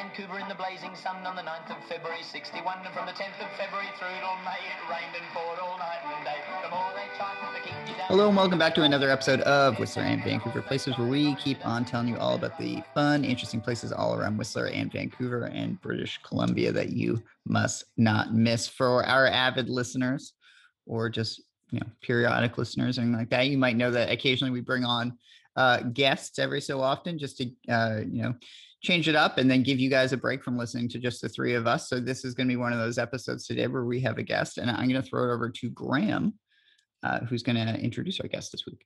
Vancouver in the blazing sun on the 9th of February 61. And from the 10th of February through till May, it rained and poured all night and day. Hello and welcome back to another episode of Whistler and Vancouver Places, where we keep on telling you all about the fun, interesting places all around Whistler and Vancouver and British Columbia that you must not miss. For our avid listeners, or just you know periodic listeners or anything like that, you might know that occasionally we bring on uh, guests every so often just to uh, you know change it up and then give you guys a break from listening to just the three of us. So this is going to be one of those episodes today where we have a guest, and I'm going to throw it over to Graeme, uh, who's going to introduce our guest this week.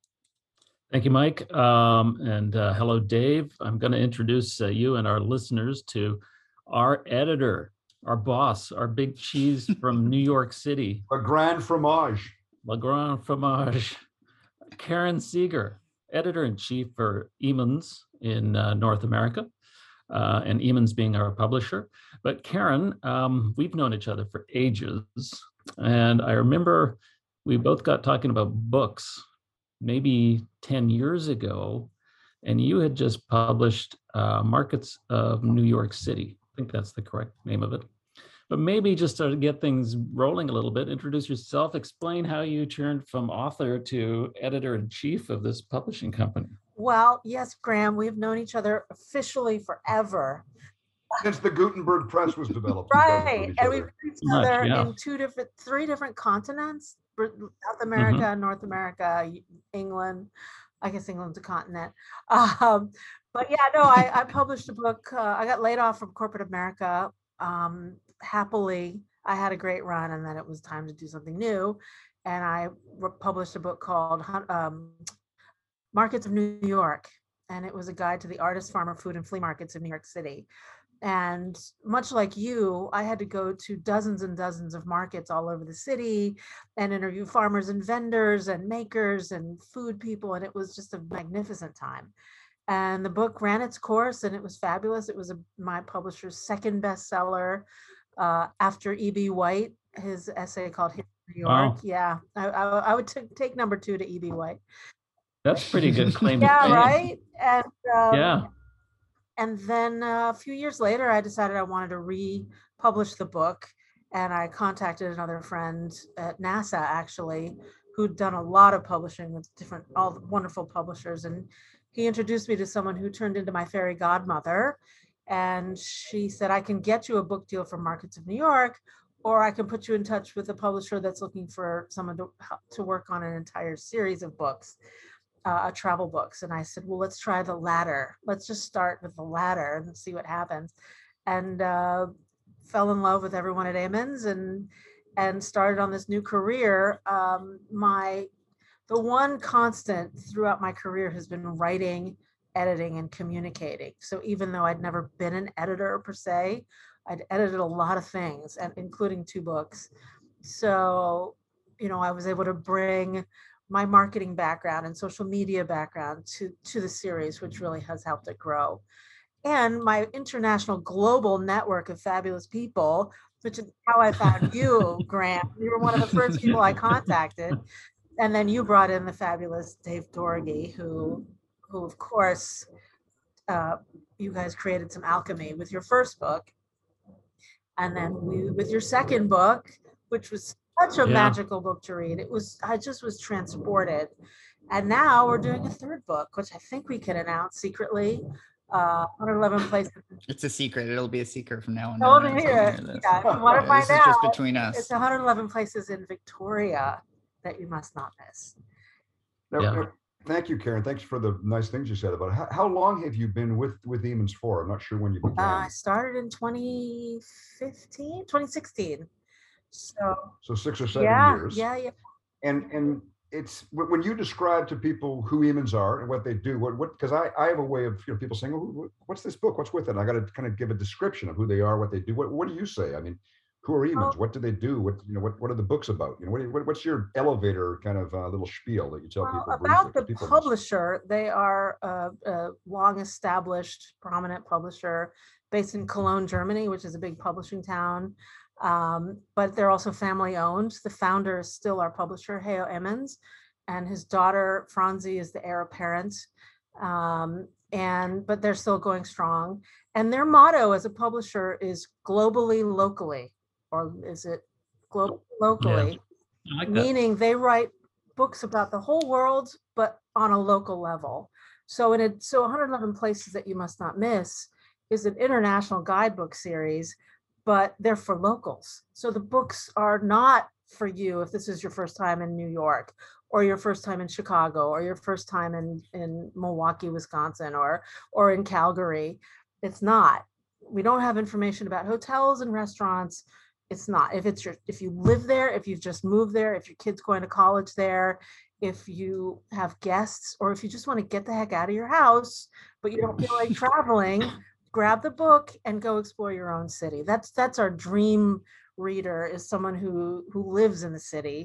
Thank you, Mike. Um, and uh, hello, Dave. I'm going to introduce uh, you and our listeners to our editor, our boss, our big cheese from New York City, A grand fromage. La Grande Fromage, Karen Seiger, editor in chief for Emons in uh, North America, uh, and Emons being our publisher. But Karen, um, we've known each other for ages. And I remember we both got talking about books maybe 10 years ago, and you had just published uh, Markets of New York City. I think that's the correct name of it. But maybe just to get things rolling a little bit, introduce yourself, explain how you turned from author to editor in chief of this publishing company. Well, yes, Graeme, we've known each other officially forever. Since the Gutenberg press was developed. we've Right. And we've known each Much, other yeah. in two different, three different continents, Br- Mm-hmm. South America, North America, England. I guess England's a continent. Um, but yeah, no, I, I published a book. Uh, I got laid off from corporate America. Um, happily, I had a great run and then it was time to do something new. And I re- published a book called um, Markets of New York. And it was a guide to the artist, farmer, food, and flea markets of New York City. And much like you, I had to go to dozens and dozens of markets all over the city and interview farmers and vendors and makers and food people. And it was just a magnificent time. And the book ran its course and it was fabulous. It was a, my publisher's second bestseller uh, after E.B. White, his essay called History of New Wow. York. Yeah, I, I, I would t- take number two to E.B. White. That's pretty good claim. to Yeah, right. And um, Yeah. and then uh, a few years later, I decided I wanted to republish the book. And I contacted another friend at NASA, actually, who'd done a lot of publishing with different, all wonderful publishers. And he introduced me to someone who turned into my fairy godmother. And she said, I can get you a book deal from Markets of New York, or I can put you in touch with a publisher that's looking for someone to, to work on an entire series of books uh, travel books. And I said, well, let's try the latter. Let's just start with the latter and see what happens. And uh, fell in love with everyone at Emons and and started on this new career. Um, my the one constant throughout my career has been writing, editing, and communicating. So even though I'd never been an editor per se, I'd edited a lot of things, and including two books. So, you know, I was able to bring my marketing background and social media background to to the series which really has helped it grow. And my international global network of fabulous people which is how i found you grant you were one of the first people i contacted. And then you brought in the fabulous dave Doroghy who who of course uh, you guys created some alchemy with your first book. And then we with your second book which was such a Yeah. magical book to read it was i just was transported and now we're doing a third book which i think we can announce secretly uh 111 places It's a secret. It'll be a secret from now on. Hold No it here. hear this. Yeah, if you want to find this is just between us. it's 111 places in victoria that you must not miss Now, Yeah. Thank you, Karen. Thanks for the nice things you said about it. How, how long have you been with, with Emons for? I'm not sure when you uh, began. i started in 2015 2016 so So six or seven yeah years. yeah yeah And, and it's, when you describe to people who Emons are and what they do, what, what, because I, I have a way of, you know, people saying, oh, what's this book? What's with it? And I got to kind of give a description of who they are, what they do. What, what do you say? I mean, who are Emons? What do they do? What, you know, what, what are the books about? You know, what, what what's your elevator kind of uh, little spiel that you tell Well, people? briefly? the people publisher, they are a, a long-established, prominent publisher based in Cologne, Germany, which is a big publishing town. Um, but they're also family-owned. The founder is still our publisher, Hejo Emons, and his daughter Franzi is the heir apparent. Um, and but they're still going strong. And their motto as a publisher is globally locally, or is it global locally? I like meaning they write books about the whole world but on a local level so in it so 111 places that you must not miss is an international guidebook series but they're for locals. So the books are not for you if this is your first time in new york or your first time in chicago or your first time in in milwaukee wisconsin or or in calgary. It's not. We don't have information about hotels and restaurants. It's not. If it's your if you live there if you've just moved there if your kid's going to college there if you have guests or if you just want to get the heck out of your house but you don't feel like traveling grab the book and go explore your own city that's that's our dream reader is someone who who lives in the city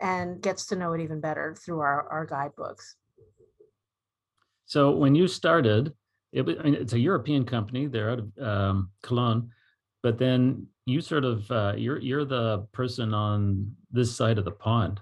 and gets to know it even better through our our guidebooks So when you started, it was, I mean, it's a European company. They're out of um, Cologne, but then you sort of uh, you're you're the person on this side of the pond.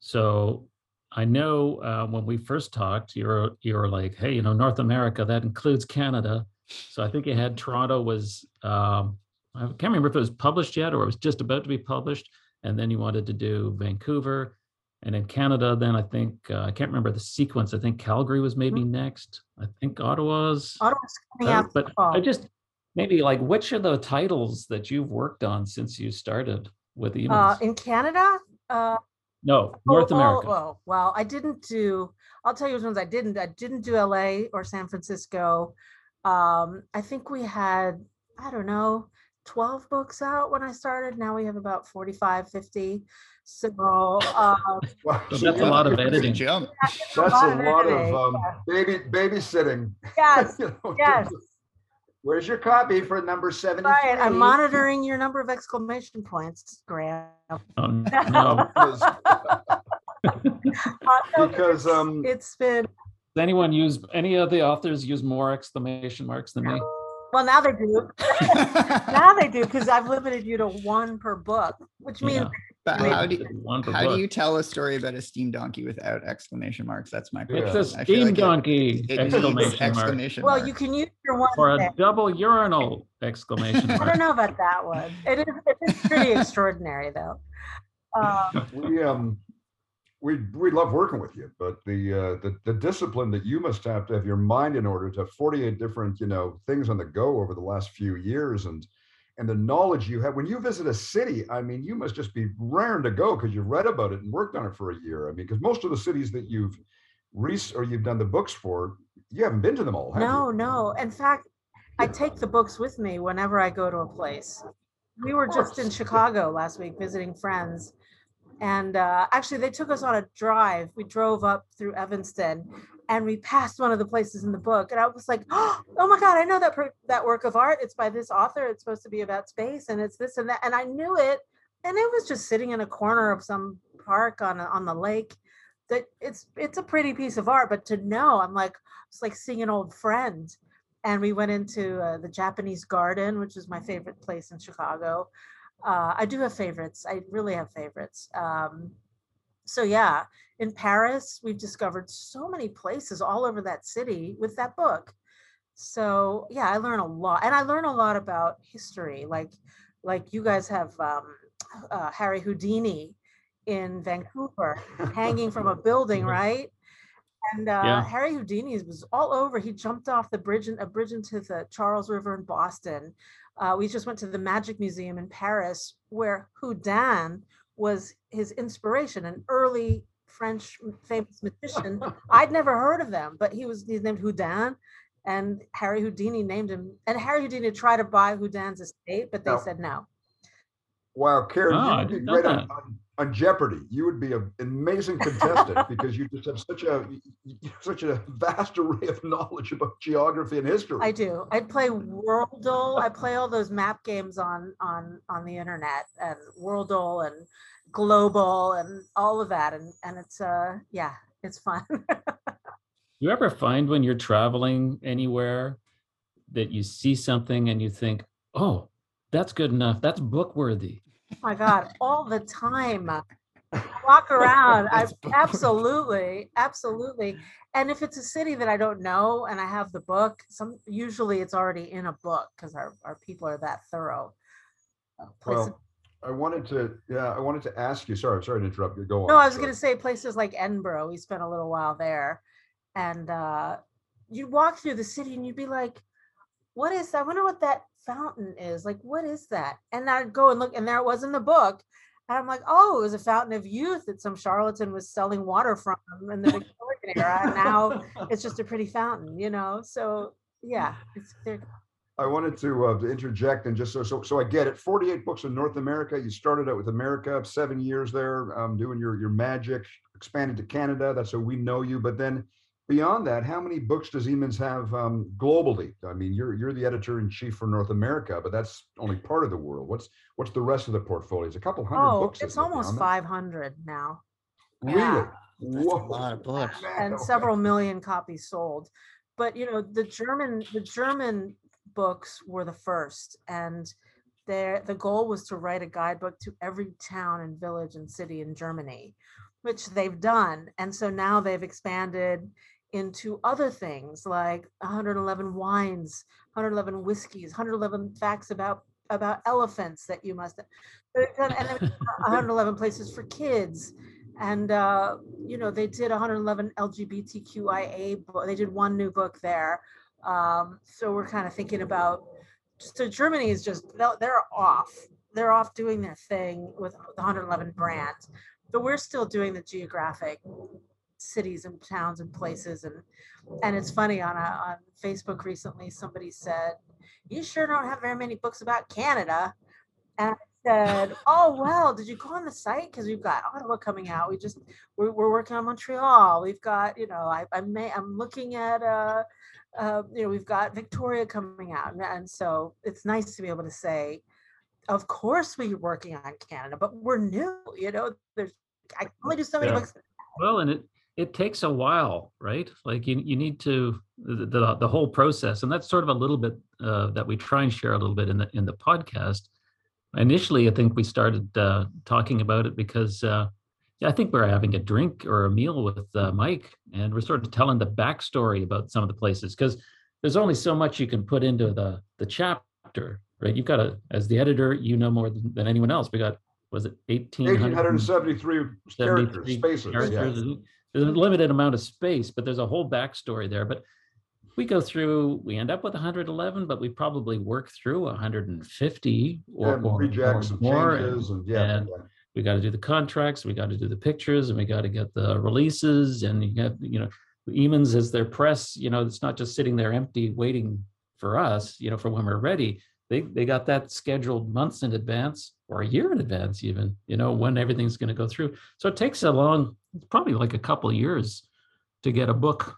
So I know uh, when we first talked, you're you're like, hey, you know, North America that includes Canada. So I think it had Toronto was um, I can't remember if it was published yet or it was just about to be published, and then you wanted to do Vancouver. And in Canada, then I think uh, I can't remember the sequence. I think Calgary was maybe next. I think Ottawa's. Ottawa's coming uh, out but I just maybe like which are the titles that you've worked on since you started with uh, in canada uh no, North Oh, oh, America. Oh, well, I didn't do, I'll tell you which ones I didn't. I didn't do LA or San Francisco. Um, I think we had, I don't know, 12 books out when I started. Now we have about 45, 50. So, uh, Wow, So so that's a lot of Big editing. Yeah, That's a lot of lot of editing, um, baby babysitting. yes, You know, yes, Where's your copy for number seventy-three? right. I'm monitoring your number of exclamation points, Graeme. Oh, no. Because, Uh, no, because, it's- um, It's been, Does anyone use any of the authors use more exclamation marks than me? well, now they do. Now they do, because I've limited you to one per book, which means Yeah. But Wait, how do you, One per how do you tell a story about a steam donkey without exclamation marks? That's my question. It's a steam like donkey! it needs Exclamation mark. Well, you can use your one. Or a there. double urinal exclamation I don't know about that one. It is, it is pretty extraordinary, though. Um, we, um, we, we love working with you, but the, uh, the, the discipline that you must have to have your mind in order to have forty-eight different, you know, things on the go over the last few years and, and the knowledge you have, when you visit a city, I mean, you must just be raring to go because you've read about it and worked on it for a year. I mean, because most of the cities that you've res, or you've done the books for, you haven't been to them all, have you? no, no. In fact, I take the books with me whenever I go to a place. We were just in. Chicago last week visiting friends. And uh, actually, they took us on a drive. We drove up through Evanston and we passed one of the places in the book. And I was like, oh my God, I know that, per- that work of art. It's by this author. It's supposed to be about space and it's this and that. And I knew it. And it was just sitting in a corner of some park on, a- on the lake. That it's it's a pretty piece of art, but to know, I'm like, it's like seeing an old friend. And we went into uh, the Japanese Garden, which is my favorite place in Chicago. Uh, I do have favorites. I really have favorites. Um, so yeah, in Paris, we've discovered so many places all over that city with that book. So yeah, I learn a lot, and I learn a lot about history. Like, like you guys have um, uh, Harry Houdini in Vancouver, hanging from a building, right? And uh, Yeah. Harry Houdini was all over. He jumped off the bridge, in, a bridge into the Charles River in Boston. Uh, we just went to the Magic Museum in Paris, where Houdin was his inspiration, an early French famous magician. I'd never heard of them, but he was he's named Houdin, and Harry Houdini named him. And Harry Houdini tried to buy Houdin's estate, but they No. said no. Wow, Karen, Oh, you would didn't great on, on, on Jeopardy. You would be an amazing contestant because you just have such a y- y- such a vast array of knowledge about geography and history. I do. I play Worldle. I play all those map games on on on the internet and Worldle and Globle and all of that. And and it's uh yeah, it's fun. You ever find when you're traveling anywhere that you see something and you think, oh, that's good enough. That's book worthy. Oh my God, all the time. walk around. I absolutely, absolutely. And if it's a city that I don't know and I have the book, some usually it's already in a book because our, our people are that thorough. Uh, places- Well, I wanted to, yeah, I wanted to ask you, sorry, sorry to interrupt you. Go on. no, I was gonna say places like Edinburgh. We spent a little while there, and uh, you'd walk through the city and you'd be like, "What is? I wonder what that fountain is. Like, what is that?" And I'd go and look, and there it was in the book. And I'm like, "Oh, it was a fountain of youth that some charlatan was selling water from in the Victorian era, and now it's just a pretty fountain, you know." So yeah, it's there. I wanted to, uh, to interject and just so, so, so I get it. 48 books in North America. You started out with America, seven years there, um, doing your, your magic, expanded to Canada. That's how we know you. But then beyond that, how many books does Emons have um, globally? I mean, you're, you're the editor in chief for North America, but that's only part of the world. What's, what's the rest of the portfolio? It's a couple hundred Oh, books. it's isn't it, almost 500 now. Really? yeah. That's a lot of books. and Man, several million copies sold. But you know, the German the German books were the first, and their the goal was to write a guidebook to every town and village and city in Germany, which they've done. And so now they've expanded into other things like 111 wines, 111 whiskeys, 111 facts about about elephants that you must and then 111 places for kids and uh, you know they did 111 LGBTQIA. They did one new book there, um, so we're kind of thinking about. So Germany is just they're off. They're off doing their thing with the 111 brand, but we're still doing the geographic cities and towns and places and and it's funny on a, on Facebook recently somebody said you sure don't have very many books about Canada and I said oh well did you go on the site because we've got Ottawa coming out we just we're, we're working on Montreal we've got you know I, I may I'm looking at uh uh, you know, we've got Victoria coming out, and, and so it's nice to be able to say, of course we're working on Canada, but we're new. You know, there's I can only do so many Yeah. books. Well, and it it takes a while, right? Like you you need to the the, the whole process, and that's sort of a little bit uh, that we try and share a little bit in the in the podcast. Initially, I think we started uh, talking about it because uh, yeah, I think we're having a drink or a meal with uh, Mike, and we're sort of telling the backstory about some of the places because there's only so much you can put into the the chapter, right? You've got to, as the editor, you know more than, than anyone else. We got was it 1800 1873 characters, 73 spaces. characters. and There's a hmm. limited amount of space, but there's a whole backstory there. But we go through, we end up with 111, but we probably work through 150 or, And or, or more. and changes and yeah. and- yeah. we got to do the contracts, we got to do the pictures, and we got to get the releases. And you have, you know, Emons as their press, you know, it's not just sitting there empty waiting for us, you know, for when we're ready. They they got that scheduled months in advance or a year in advance, even, you know, when everything's going to go through. So it takes a long, probably like a couple of years to get a book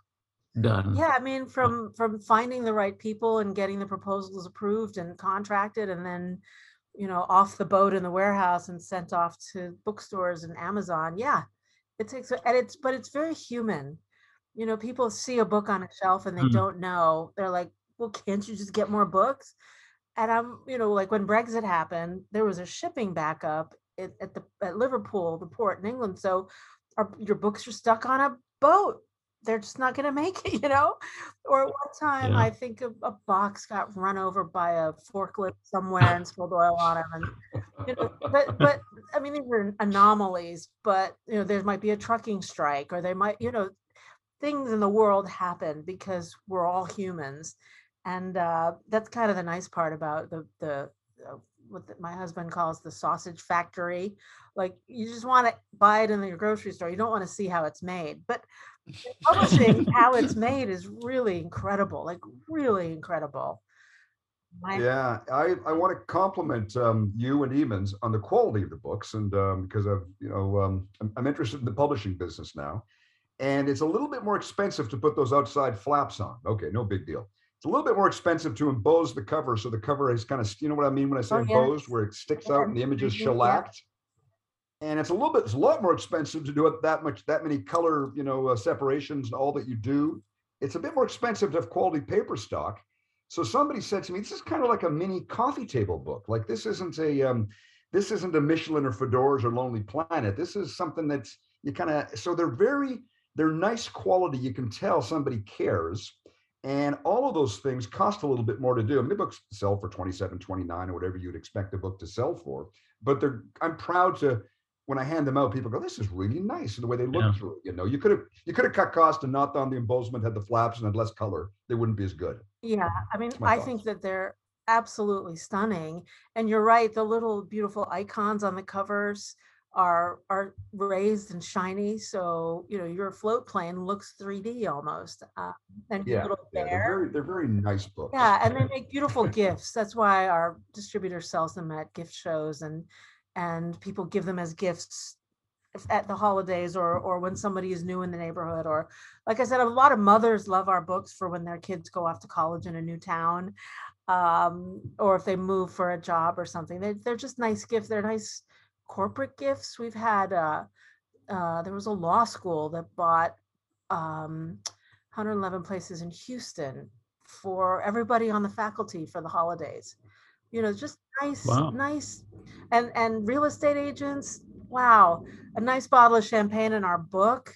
done. Yeah, I mean, from from finding the right people and getting the proposals approved and contracted, and then you know off the boat in the warehouse and sent off to bookstores and Amazon. Yeah, it takes, and it's but it's very human. You know, people see a book on a shelf and they Mm. don't know. They're like, "Well, can't you just get more books?" And I'm, you know, like when Brexit happened, there was a shipping backup at, at the at Liverpool, the port in England. So, our, your books are stuck on a boat they're just not going to make it, you know? Or at one time, Yeah. I think a, a box got run over by a forklift somewhere and spilled oil on him. And, you know, but, but I mean, these are anomalies, but, you know, there might be a trucking strike or they might, you know, things in the world happen because we're all humans. And uh, that's kind of the nice part about the, the, uh, what the- my husband calls the sausage factory. Like you just want to buy it in your grocery store. You don't want to see how it's made. But publishing how it's made is really incredible like really incredible My- Yeah, I, I want to compliment um, you and Emons on the quality of the books, and um, because I've you know um, I'm, I'm interested in the publishing business now, and it's a little bit more expensive to put those outside flaps on. Okay, no big deal. It's a little bit more expensive to embose the cover, so the cover is kind of you know what I mean when I say Oh, yeah. embossed, where it sticks out and the image is yeah. shellacked. And it's a little bit, it's a lot more expensive to do it that much, that many color, you know, uh, separations and all that you do. It's a bit more expensive to have quality paper stock. So somebody said to me, this is kind of like a mini coffee table book. Like this isn't a, um, this isn't a Michelin or Fodor's or Lonely Planet. This is something that's you kind of so they're very they're nice quality. You can tell somebody cares. And all of those things cost a little bit more to do. I mean, the books sell for 27, 29 or whatever you'd expect a book to sell for. But they're I'm proud to when I hand them out, people go, "This is really nice." And the way they look Yeah. through it, you know, you could have you could have cut cost and not done the embossment, had the flaps and had less color. They wouldn't be as good. Yeah, I mean, my I think that they're absolutely stunning. And you're right, the little beautiful icons on the covers are are raised and shiny. So, you know, your float plane looks 3D almost. Uh, and Yeah, yeah, they're very they're very nice books. Yeah, and they make beautiful gifts. That's why our distributor sells them at gift shows and and people give them as gifts at the holidays or or when somebody is new in the neighborhood or like I said, a lot of mothers love our books for when their kids go off to college in a new town. Um, or if they move for a job or something. They they're just nice gifts. They're nice corporate gifts. We've had uh uh there was a law school that bought um 111 places in Houston for everybody on the faculty for the holidays. You know, just nice, Wow. nice, and and real estate agents. Wow, a nice bottle of champagne in our book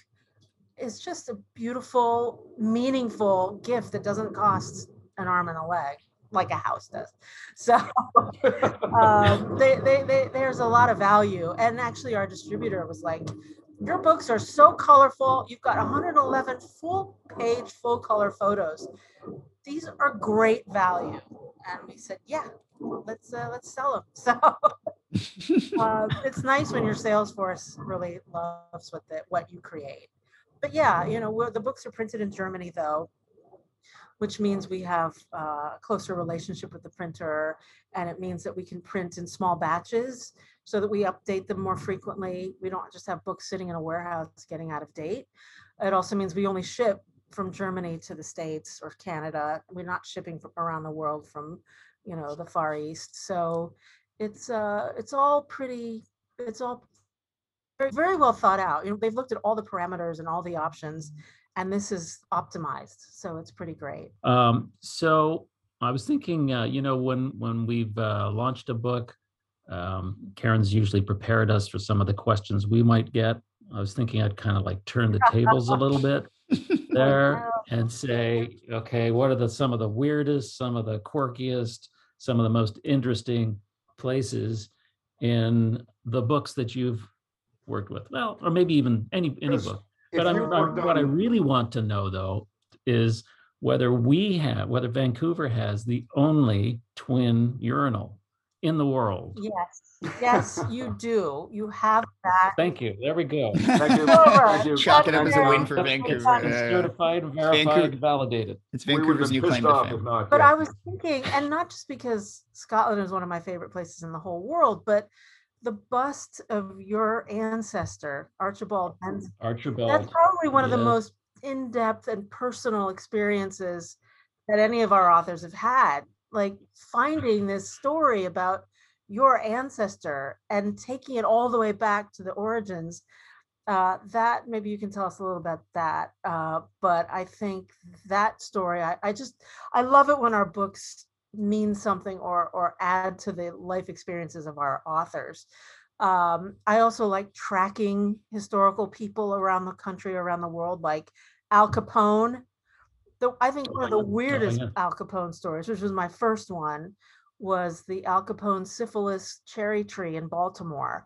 is just a beautiful, meaningful gift that doesn't cost an arm and a leg like a house does. So um, they, they, they, there's a lot of value. And actually, our distributor was like, Your books are so colorful. You've got 111 full page, full color photos. These are great value. And we said, Yeah, let's uh, let's sell them. So uh, it's nice when your sales force really loves what the, what you create. But yeah, you know, we're, the books are printed in Germany though, which means we have uh, a closer relationship with the printer, and it means that we can print in small batches so that we update them more frequently. We don't just have books sitting in a warehouse getting out of date. It also means we only ship from Germany to the States or Canada. We're not shipping from around the world from, you know, the Far East. So it's uh it's all pretty it's all very, very well thought out. You know, they've looked at all the parameters and all the options, and this is optimized. So it's pretty great. Um, so I was thinking, uh, you know, when when we've uh, launched a book, um, Karen's usually prepared us for some of the questions we might get. I was thinking I'd kind of like turn the tables a little bit there and say, okay, what are the some of the weirdest, some of the quirkiest, some of the most interesting places in the books that you've worked with? Well, or maybe even any any book. If But I'm, I'm- what I really want to know though is whether we have, whether Vancouver has the only twin urinal in the world. Yes, yes, you do. You have that. Thank you. There we go. Thank you. Thank you. Chalk it up as a win for It's- Vancouver. Yeah, yeah. certified, verified, Vancouver- validated. It's We would have Vancouver's new claim to fame. not. But yeah. I was thinking, and not just because Scotland is one of my favorite places in the whole world, but the bust of your ancestor, Archibald Menzies. That's probably one of the most in-depth and personal experiences that any of our authors have had. Like finding this story about your ancestor and taking it all the way back to the origins. Uh, that maybe you can tell us a little about that. Uh, but I think that story, I, I just I love it when our books mean something or or add to the life experiences of our authors. Um, I also like tracking historical people around the country, around the world, like Al Capone. The, I think one of the Oh, yeah. Oh, weirdest. Al Capone stories, which was my first one, was the Al Capone syphilis cherry tree in Baltimore.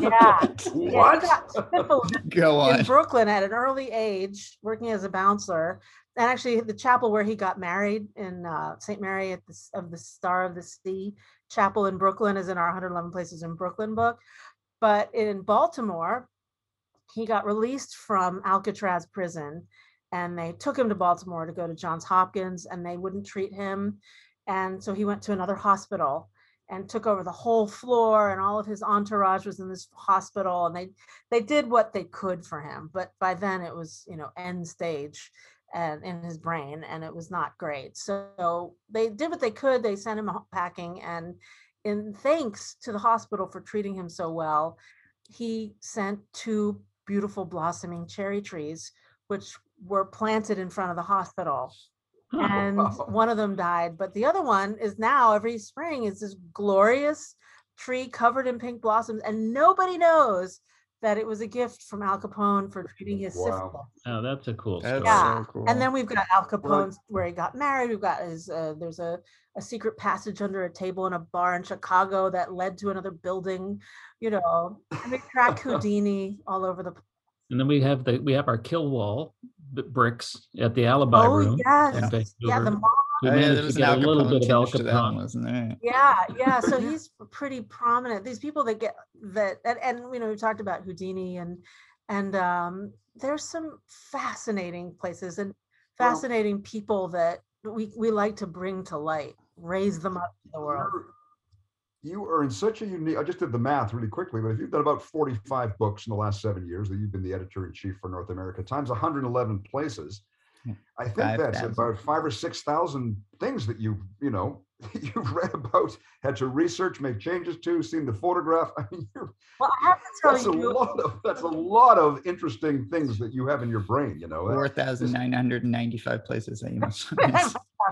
Yeah. Yeah, What? syphilis Go in. Brooklyn at an early age, working as a bouncer. And actually, the chapel where he got married in uh, St. Mary at the, of the Star of the Sea Chapel in Brooklyn is in our 111 Places in Brooklyn book. But in Baltimore, he got released from Alcatraz prison and they took him to Baltimore to go to Johns Hopkins and they wouldn't treat him. And so he went to another hospital and took over the whole floor and all of his entourage was in this hospital and they they did what they could for him but by then it was you know end stage and in his brain and it was not great so they did what they could they sent him packing and in thanks to the hospital for treating him so well he sent two beautiful blossoming cherry trees which were planted in front of the hospital and Wow. one of them died but the other one is now every spring is this glorious tree covered in pink blossoms, and nobody knows that it was a gift from Al Capone for treating his Wow. syphilis. Oh, that's a cool That's story. Yeah, so cool. And then we've got Al Capone's where he got married. We've got his uh, there's a a secret passage under a table in a bar in Chicago that led to another building. You know, and we track Houdini all over the. p- And then we have the we have our kill wall b- bricks at the alibi Oh room. yes, in yeah, the Vancouver. mom We Oh, yeah, to get a little bit of Al tinge that one, Capone. wasn't there? Yeah, yeah. So he's pretty prominent. These people that get that, and, and you know, we talked about Houdini and and um, there's some fascinating places and Well- fascinating people that we we like to bring to light, raise them up to the world. You're- in such a unique, I just did the math really quickly, but if you've done about 45 books in the last seven years that you've been the editor in chief for North America, times 111 places, hmm. I think five that's thousand. about five or 6,000 things that you've, you know, you've read about, had to research, make changes to, seen the photograph. I mean, you're, Well, I have to that's a tell you, lot of, that's a lot of interesting things that you have in your brain, you know? Four That- thousand nine hundred and ninety-five places that you must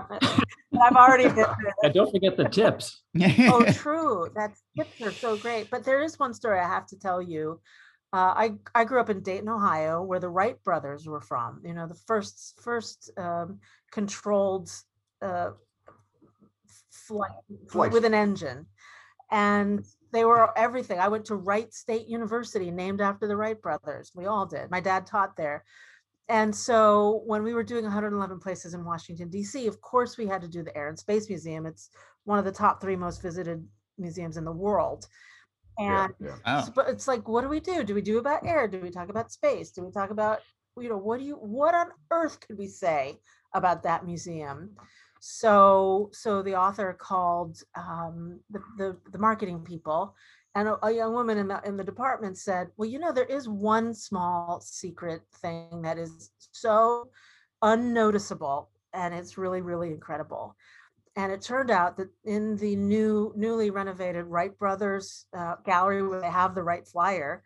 I've already been through And don't forget the tips. Oh, true. That's tips are so great. But there is one story I have to tell you. Uh, I I grew up in Dayton, Ohio, where the Wright brothers were from. You know, the first first um, controlled uh, flight, flight with an engine, and they were everything. I went to Wright State University, named after the Wright brothers. We all did. My dad taught there. And so when we were doing 111 places in Washington, D.C., of course, we had to do the Air and Space Museum. It's one of the top three most visited museums in the world. yeah, And yeah. Oh, but it's like, what do we do? Do we do about air? Do we talk about space? Do we talk about, you know, what do you, what on earth could we say about that museum? So, so the author called um, the, the the marketing people, and a, a young woman in the in the department said, "Well, you know, there is one small secret thing that is so unnoticeable, and it's really, really incredible." And it turned out that in the new, newly renovated Wright Brothers uh, gallery, where they have the Wright Flyer,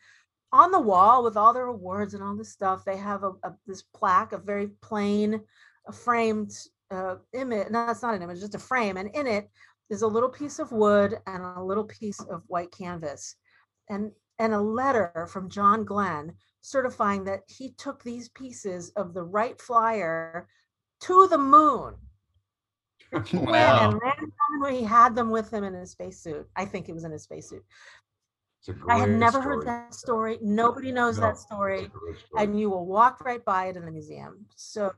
on the wall with all their awards and all this stuff, they have a, a this plaque, a very plain, a framed uh, image. No, it's not an image, just a frame, and in it is a little piece of wood and a little piece of white canvas, and and a letter from John Glenn certifying that he took these pieces of the Wright Flyer to the moon wow. and ran down where he had them with him in his spacesuit. I think it was in his spacesuit. It's a I had never story. heard that story. Nobody knows No, that story. story. And you will walk right by it in the museum. So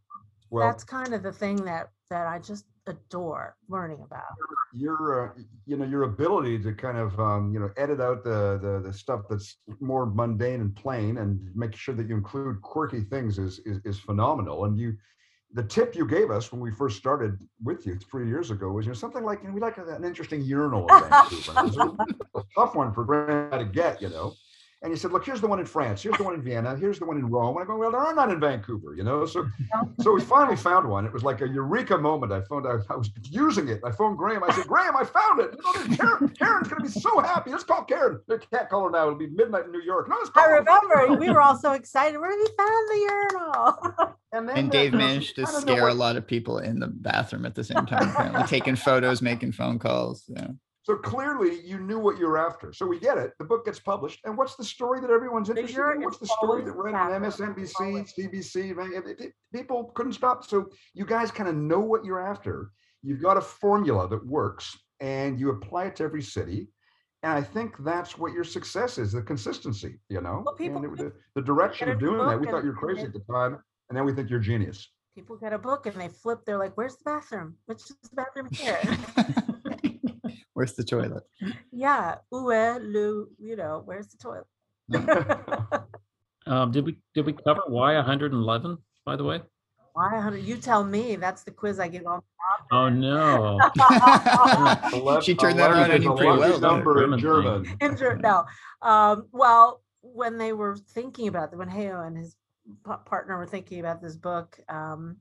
Well, that's kind of the thing that that I just adore learning about. your uh, you know your ability to kind of um, you know edit out the, the the stuff that's more mundane and plain and make sure that you include quirky things is is, is phenomenal and you the tip you gave us when we first started with you three years ago was you know something like you know, we like an interesting urinal in Vancouver. It was a, a tough one for Grant to get you know and you said look here's the one in France here's the one in Vienna here's the one in Rome and I go well there are none in Vancouver you know so so we finally found one. It was like a eureka moment. I found out I was using it. I phoned Graeme. I said, Graeme, I found it. You know, Karen, Karen's going to be so happy. Let's call Karen. They can't call her now. It'll be midnight in New York. No, let's call I her. remember we were all so excited. Where we found the urinal. And, then, And uh, Dave you know, managed to I don't scare a lot of people in the bathroom at the same time, apparently taking photos, making phone calls. Yeah. So clearly, you knew what you're after. So we get it. The book gets published, and what's the story that everyone's interested in? What's the story that ran on. MSNBC. CBC? People couldn't stop. So you guys kind of know what you're after. You've got a formula that works, and you apply it to every city. And I think that's what your success is: the consistency. You know, Well, people it, the, the direction of doing that. We thought you were crazy at the time, and then we think you're genius. People get a book and they flip. They're like, "Where's the bathroom? Which is the bathroom here?" Where's the toilet? yeah, où est le? You know, where's the toilet? Um, did we did we cover why 111? By the way. Why 100? You tell me. That's the quiz I give on. Oh no. She turned that around on you pretty well. Number in German thing. German. No. Um, well, when they were thinking about it, when Hejo and his partner were thinking about this book, um,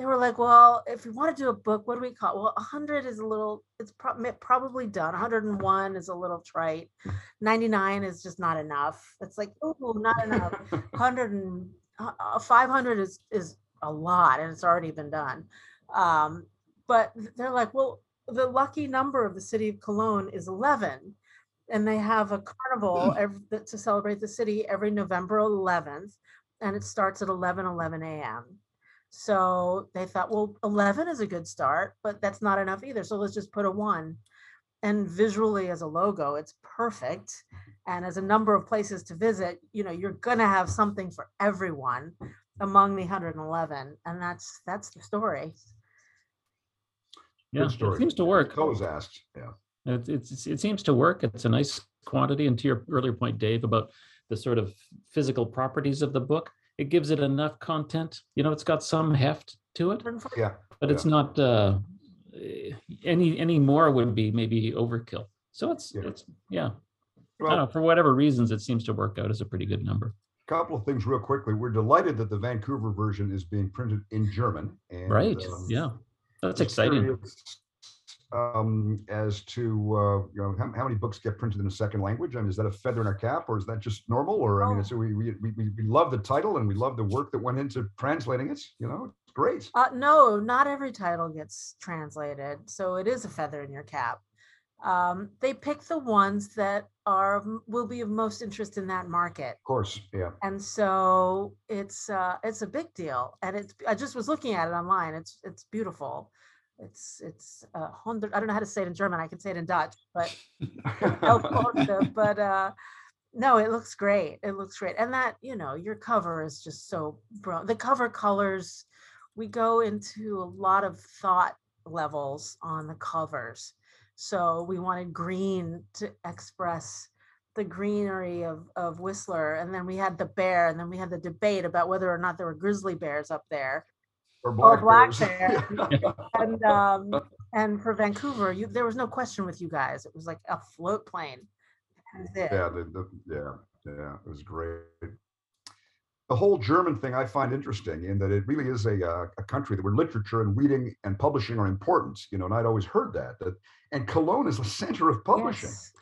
they were like, "Well, if we want to do a book, what do we call? it? Well, 100 is a little. It's mi- probably done. 101 is a little trite. 99 is just not enough. It's like, oh, not enough. 100 and uh, uh, 500 is is a lot, and it's already been done. Um, but they're like, well, the lucky number of the city of Cologne is 11 and they have a carnival ev- that- to celebrate the city every November 11th, and it starts at 11 11 a.m. So they thought, well, 11 is a good start, but that's not enough either. So let's just put a one. And visually, as a logo, it's perfect. And as a number of places to visit, you know, you're gonna have something for everyone among the 111, and that's that's the story. Yeah, story. it seems to work. It's always asked. Yeah. It, it's, it seems to work. It's a nice quantity. And to your earlier point, Dave, about the sort of physical properties of the book, it gives it enough content. You know, it's got some heft to it, Yeah. but it's not uh, any any more would be maybe overkill. So it's Yeah. it's yeah. I Well, don't know, for whatever reasons, it seems to work out as a pretty good number. A couple of things real quickly. We're delighted that the Vancouver version is being printed in German. And, Right. um, Yeah. That's exciting. Um, as to, uh, you know, how, how many books get printed in a second language? I mean, is that a feather in our cap or is that just normal? Or, I mean, Oh. it's, we, we, we, we love the title and we love the work that went into translating it, you know, it's great. Uh, no, not every title gets translated, so it is a feather in your cap. Um, they pick the ones that are will be of most interest in that market, Of course, yeah. and so it's uh, it's a big deal. And it's I just was looking at it online. It's it's beautiful. It's it's uh, hundred. I don't know how to say it in German. I can say it in Dutch, but but uh no it looks great it looks great and that you know your cover is just so bro the cover colors we go into a lot of thought levels on the covers so we wanted green to express the greenery of of whistler and then we had the bear and then we had the debate about whether or not there were grizzly bears up there Or black bears. bear. and um and for vancouver you there was no question with you guys it was like a float plane. Yeah, the, the, yeah, yeah, it was great. The whole German thing I find interesting in that it really is a, uh, a country that where literature and reading and publishing are important, you know, and I'd always heard that, that, and Cologne is the center of publishing. Yes.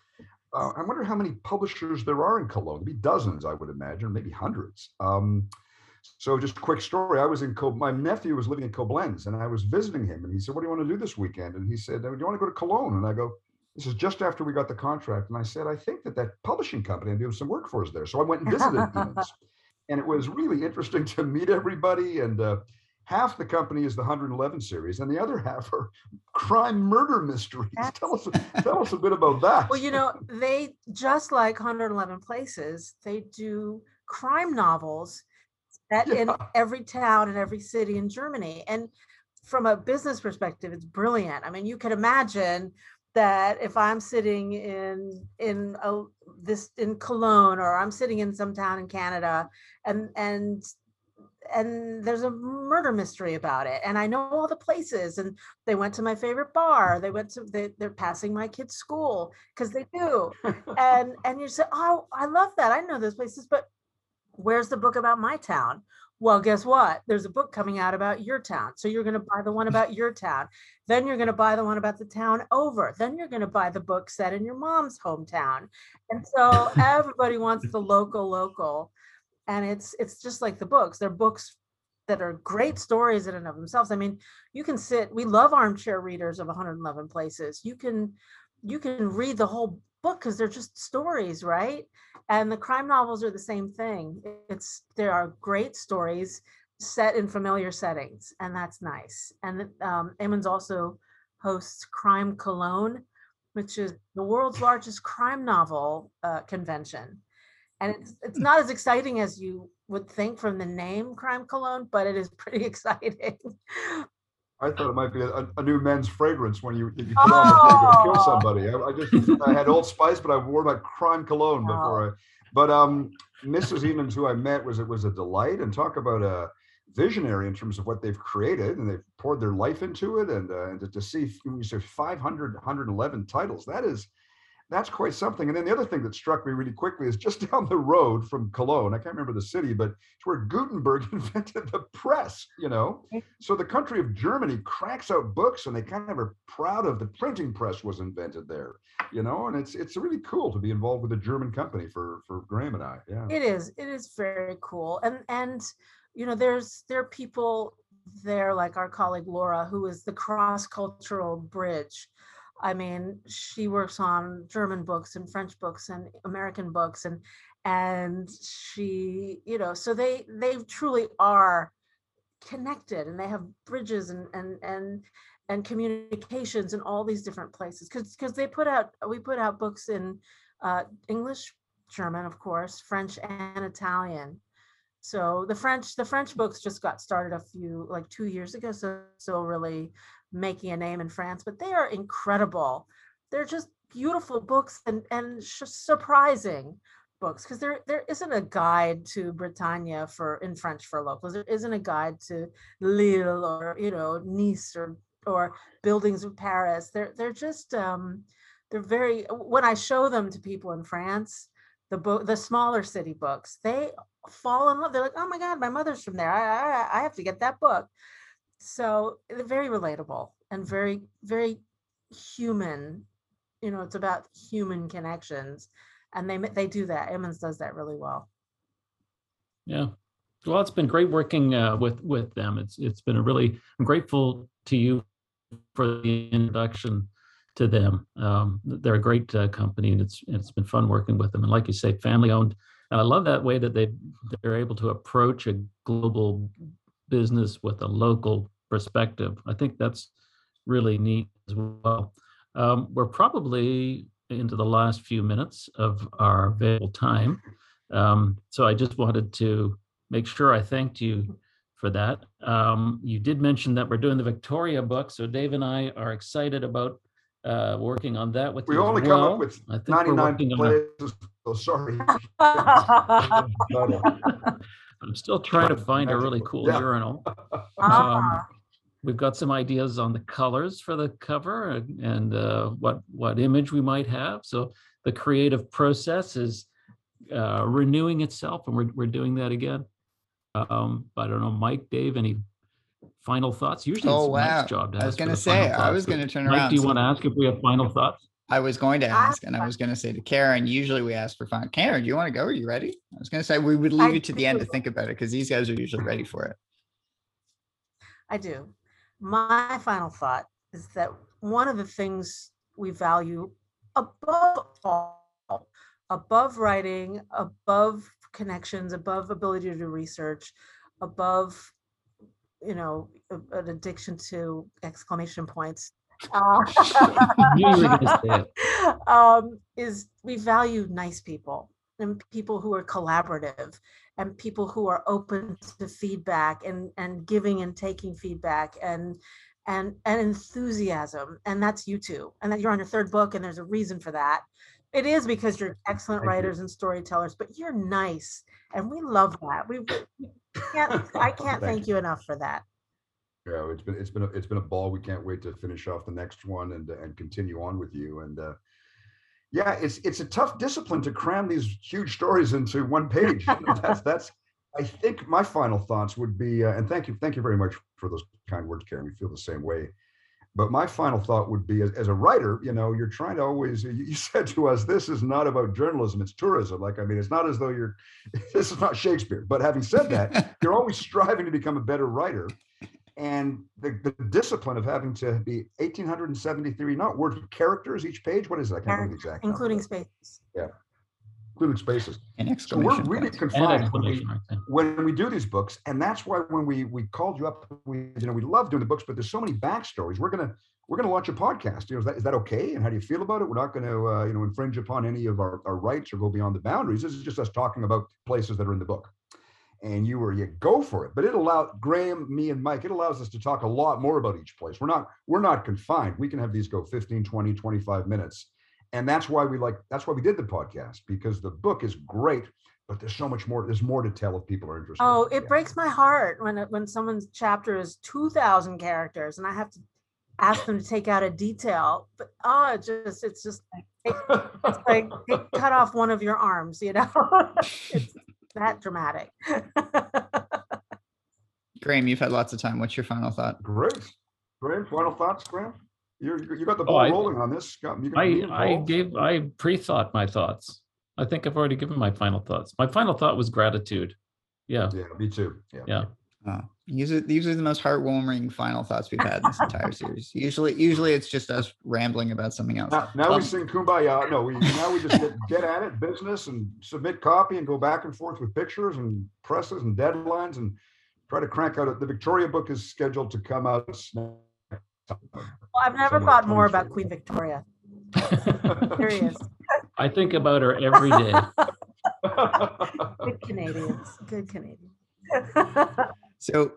Uh, I wonder how many publishers there are in Cologne. There'd dozens, I would imagine, maybe hundreds. Um, so just a quick story. I was in Co- my nephew was living in Koblenz and I was visiting him and he said, what do you want to do this weekend? And he said, do you want to go to Cologne? And I go, this is just after we got the contract. And I said, I think that that publishing company is doing some work for us there. So I went and visited. And it was really interesting to meet everybody. And uh, half the company is the 111 series and the other half are crime murder mysteries. Tell us, tell us a bit about that. Well, you know, they just like 111 Places, they do crime novels set in every town and every city in Germany. And from a business perspective, it's brilliant. I mean, you could imagine that if I'm sitting in in a, this in Cologne or I'm sitting in some town in Canada and and and there's a murder mystery about it and I know all the places and they went to my favorite bar they went to they, they're passing my kid's school because they do and and you say oh i love that i know those places but where's the book about my town? Well guess what? There's a book coming out about your town. So you're going to buy the one about your town. Then you're going to buy the one about the town over. Then you're going to buy the book set in your mom's hometown. And so everybody wants the local local. And it's it's just like the books. They're books that are great stories in and of themselves. I mean you can sit we love armchair readers of 111 places. You can you can read the whole book because they're just stories right? And the crime novels are the same thing. It's there are great stories set in familiar settings and that's nice. And um Emons also hosts crime cologne which is the world's largest crime novel uh, convention. And it's it's not as exciting as you would think from the name crime cologne but it is pretty exciting I thought it might be a, a new men's fragrance when you, you put on before you kill Oh. somebody. I, I just I had Old Spice, but I wore my crime cologne before I. But um, Mrs. Emons, who I met, was it was a delight and talk about a visionary in terms of what they've created and they've poured their life into it and, uh, and to, to see you say 500 111 titles that is that's quite something and then the other thing that struck me really quickly is just down the road from cologne i can't remember the city but it's where gutenberg invented the press you know so the country of germany cracks out books and they kind of are proud of the printing press was invented there you know and it's it's really cool to be involved with a german company for for graeme and i yeah It is. It is very cool. And and you know, there's there are people there like our colleague Laura, who is the cross-cultural bridge I mean, she works on German books and French books and American books and and she, you know, so they they truly are connected and they have bridges and and and and communications in all these different places because because they put out we put out books in uh, English, German, of course, French and Italian. So the French the French books just got started a few like two years ago. So so really making a name in France, but they are incredible. They're just beautiful books and and surprising books because there there isn't a guide to Britannia for in French for locals. There isn't a guide to Lille or you know Nice or or buildings of Paris. They're they're just um, they're very when I show them to people in France, the book the smaller city books, they fall in love. They're like, oh my God, my mother's from there. I I, I have to get that book so very relatable and very very human you know it's about human connections and they they do that Emons does that really well. Yeah. Well it's been great working uh, with with them. It's it's been a really i'm grateful to you for the introduction to them. Um, they're a great uh, company and it's it's been fun working with them. And like you say family owned and i love that way that they they're able to approach a global business with a local perspective. I think that's really neat as well. Um, we're probably into the last few minutes of our available time. Um, so I just wanted to make sure I thanked you for that. Um, you did mention that we're doing the Victoria book. So Dave and I are excited about uh, working on that with we you. only well. come up with 99 places. So sorry. I'm still trying to find a really cool Yeah. urinal. Ah, We've got some ideas on the colors for the cover and, and uh, what what image we might have. So the creative process is uh, renewing itself, and we're we're doing that again. Um, but I don't know, Mike, Dave, any final thoughts? Usually, Oh, it's wow. Mike's job to I was gonna say, I was gonna turn Mike, around. do you so- want to ask if we have final thoughts? I was going to ask, and I was going to say to Karen, usually we ask for fun. Karen, do you want to go? Are you ready? I was going to say we would leave I you to the end to think about it because these guys are usually ready for it. I do. My final thought is that one of the things we value above all, above writing, above connections, above ability to do research, above, you know, an addiction to exclamation points. Uh, Knew you were gonna say it. um, is we value nice people and people who are collaborative and people who are open to feedback and and giving and taking feedback and and and enthusiasm and that's you too and that you're on your third book and there's a reason for that. It is because you're excellent Thank you. writers and storytellers but you're nice and we love that. We, we can't i can't Thank thank you enough for that Yeah, it's been it's been a, it's been a ball. We can't wait to finish off the next one and and continue on with you. And uh, yeah, it's it's a tough discipline to cram these huge stories into one page. You know, that's that's. I think my final thoughts would be, uh, and thank you thank you very much for those kind words, Karen. We feel the same way. But my final thought would be, as, as a writer, you know, you're trying to always. You you said to us, this is not about journalism; it's tourism. Like, I mean, it's not as though you're. This is not Shakespeare. But having said that, you're always striving to become a better writer and the, the discipline of having to be 1873 not words but characters each page? What is that? I can't remember the exact number, including but spaces including spaces. An so we're exclamation really point. Confined when we, when we do these books and that's why when we we called you up we you know we love doing the books but there's so many backstories. We're gonna we're gonna launch a podcast. You know is that, is that okay? And how do you feel about it? We're not gonna uh, you know infringe upon any of our, our rights or go beyond the boundaries. This is just us talking about places that are in the book and you were you go for it but it allowed graeme me and mike it allows us to talk a lot more about each place we're not we're not confined we can have these go 15 20 25 minutes and that's why we like that's why we did the podcast because the book is great but there's so much more there's more to tell if people are interested Oh, it Yeah. breaks my heart when it, when someone's chapter is two thousand characters and I have to ask them to take out a detail. But oh, it just it's just like it's like cut off one of your arms, you know. it's that dramatic. Graeme, you've had lots of time. What's your final thought? great graeme final thoughts graeme you you got the Oh, ball I- rolling on this Got- I, I gave, I pre-thought my thoughts. I think I've already given my final thoughts. My final thought was gratitude. Yeah, yeah me too yeah Yeah. Oh, these are these are the most heartwarming final thoughts we've had in this entire series. Usually, usually it's just us rambling about something else. Now, now Um, we sing kumbaya. No, we now we just get, get at it, business, and submit copy and go back and forth with pictures and presses and deadlines and try to crank out. a- The Victoria book is scheduled to come out. next time. Well, I've never thought more 23. about Queen Victoria. Serious. I think about her every day. Good Canadians. Good Canadians. So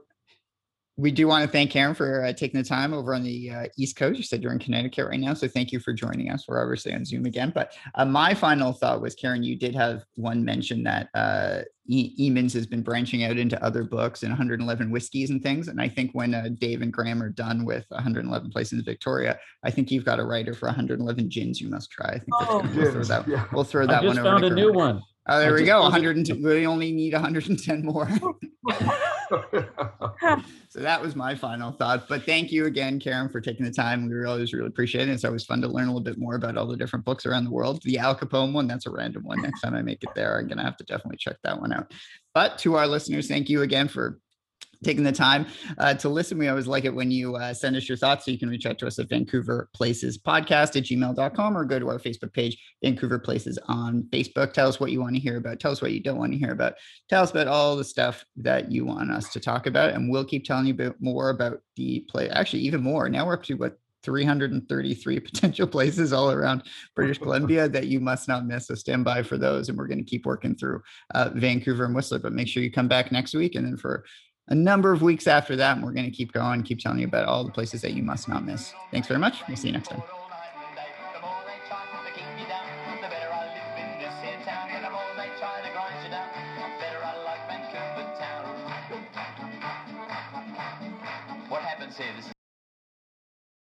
we do want to thank Karen for uh, taking the time over on the uh, East Coast. You said you're in Connecticut right now, so thank you for joining us. We're obviously on Zoom again, but uh, my final thought was, Karen, you did have one mention that uh, e- Emons has been branching out into other books and 111 whiskeys and things. And I think when uh, Dave and Graeme are done with 111 places in Victoria, I think you've got a writer for 111 gins you must try. I think Oh. gonna, we'll throw that. yeah. We'll throw that one just over. found to a new one. Oh, there I we go. found 102. We only need 110 more. So that was my final thought. But thank you again, Karen, for taking the time. We always really appreciate it. It's always fun to learn a little bit more about all the different books around the world. The Al Capone one, that's a random one. Next time I make it there, I'm going to have to definitely check that one out. But to our listeners, thank you again for taking the time uh, to listen. We always like it when you uh, send us your thoughts. So you can reach out to us at Vancouver Places Podcast at gmail.com or go to our Facebook page, Vancouver Places on Facebook. Tell us what you want to hear about. Tell us what you don't want to hear about. Tell us about all the stuff that you want us to talk about. And we'll keep telling you about more about the play. Actually, even more. Now we're up to what 333 potential places all around British Columbia that you must not miss. So stand by for those. And we're going to keep working through uh, Vancouver and Whistler. But make sure you come back next week. And then for a number of weeks after that, and we're going to keep going, keep telling you about all the places that you must not miss. Thanks very much. We'll see you next time.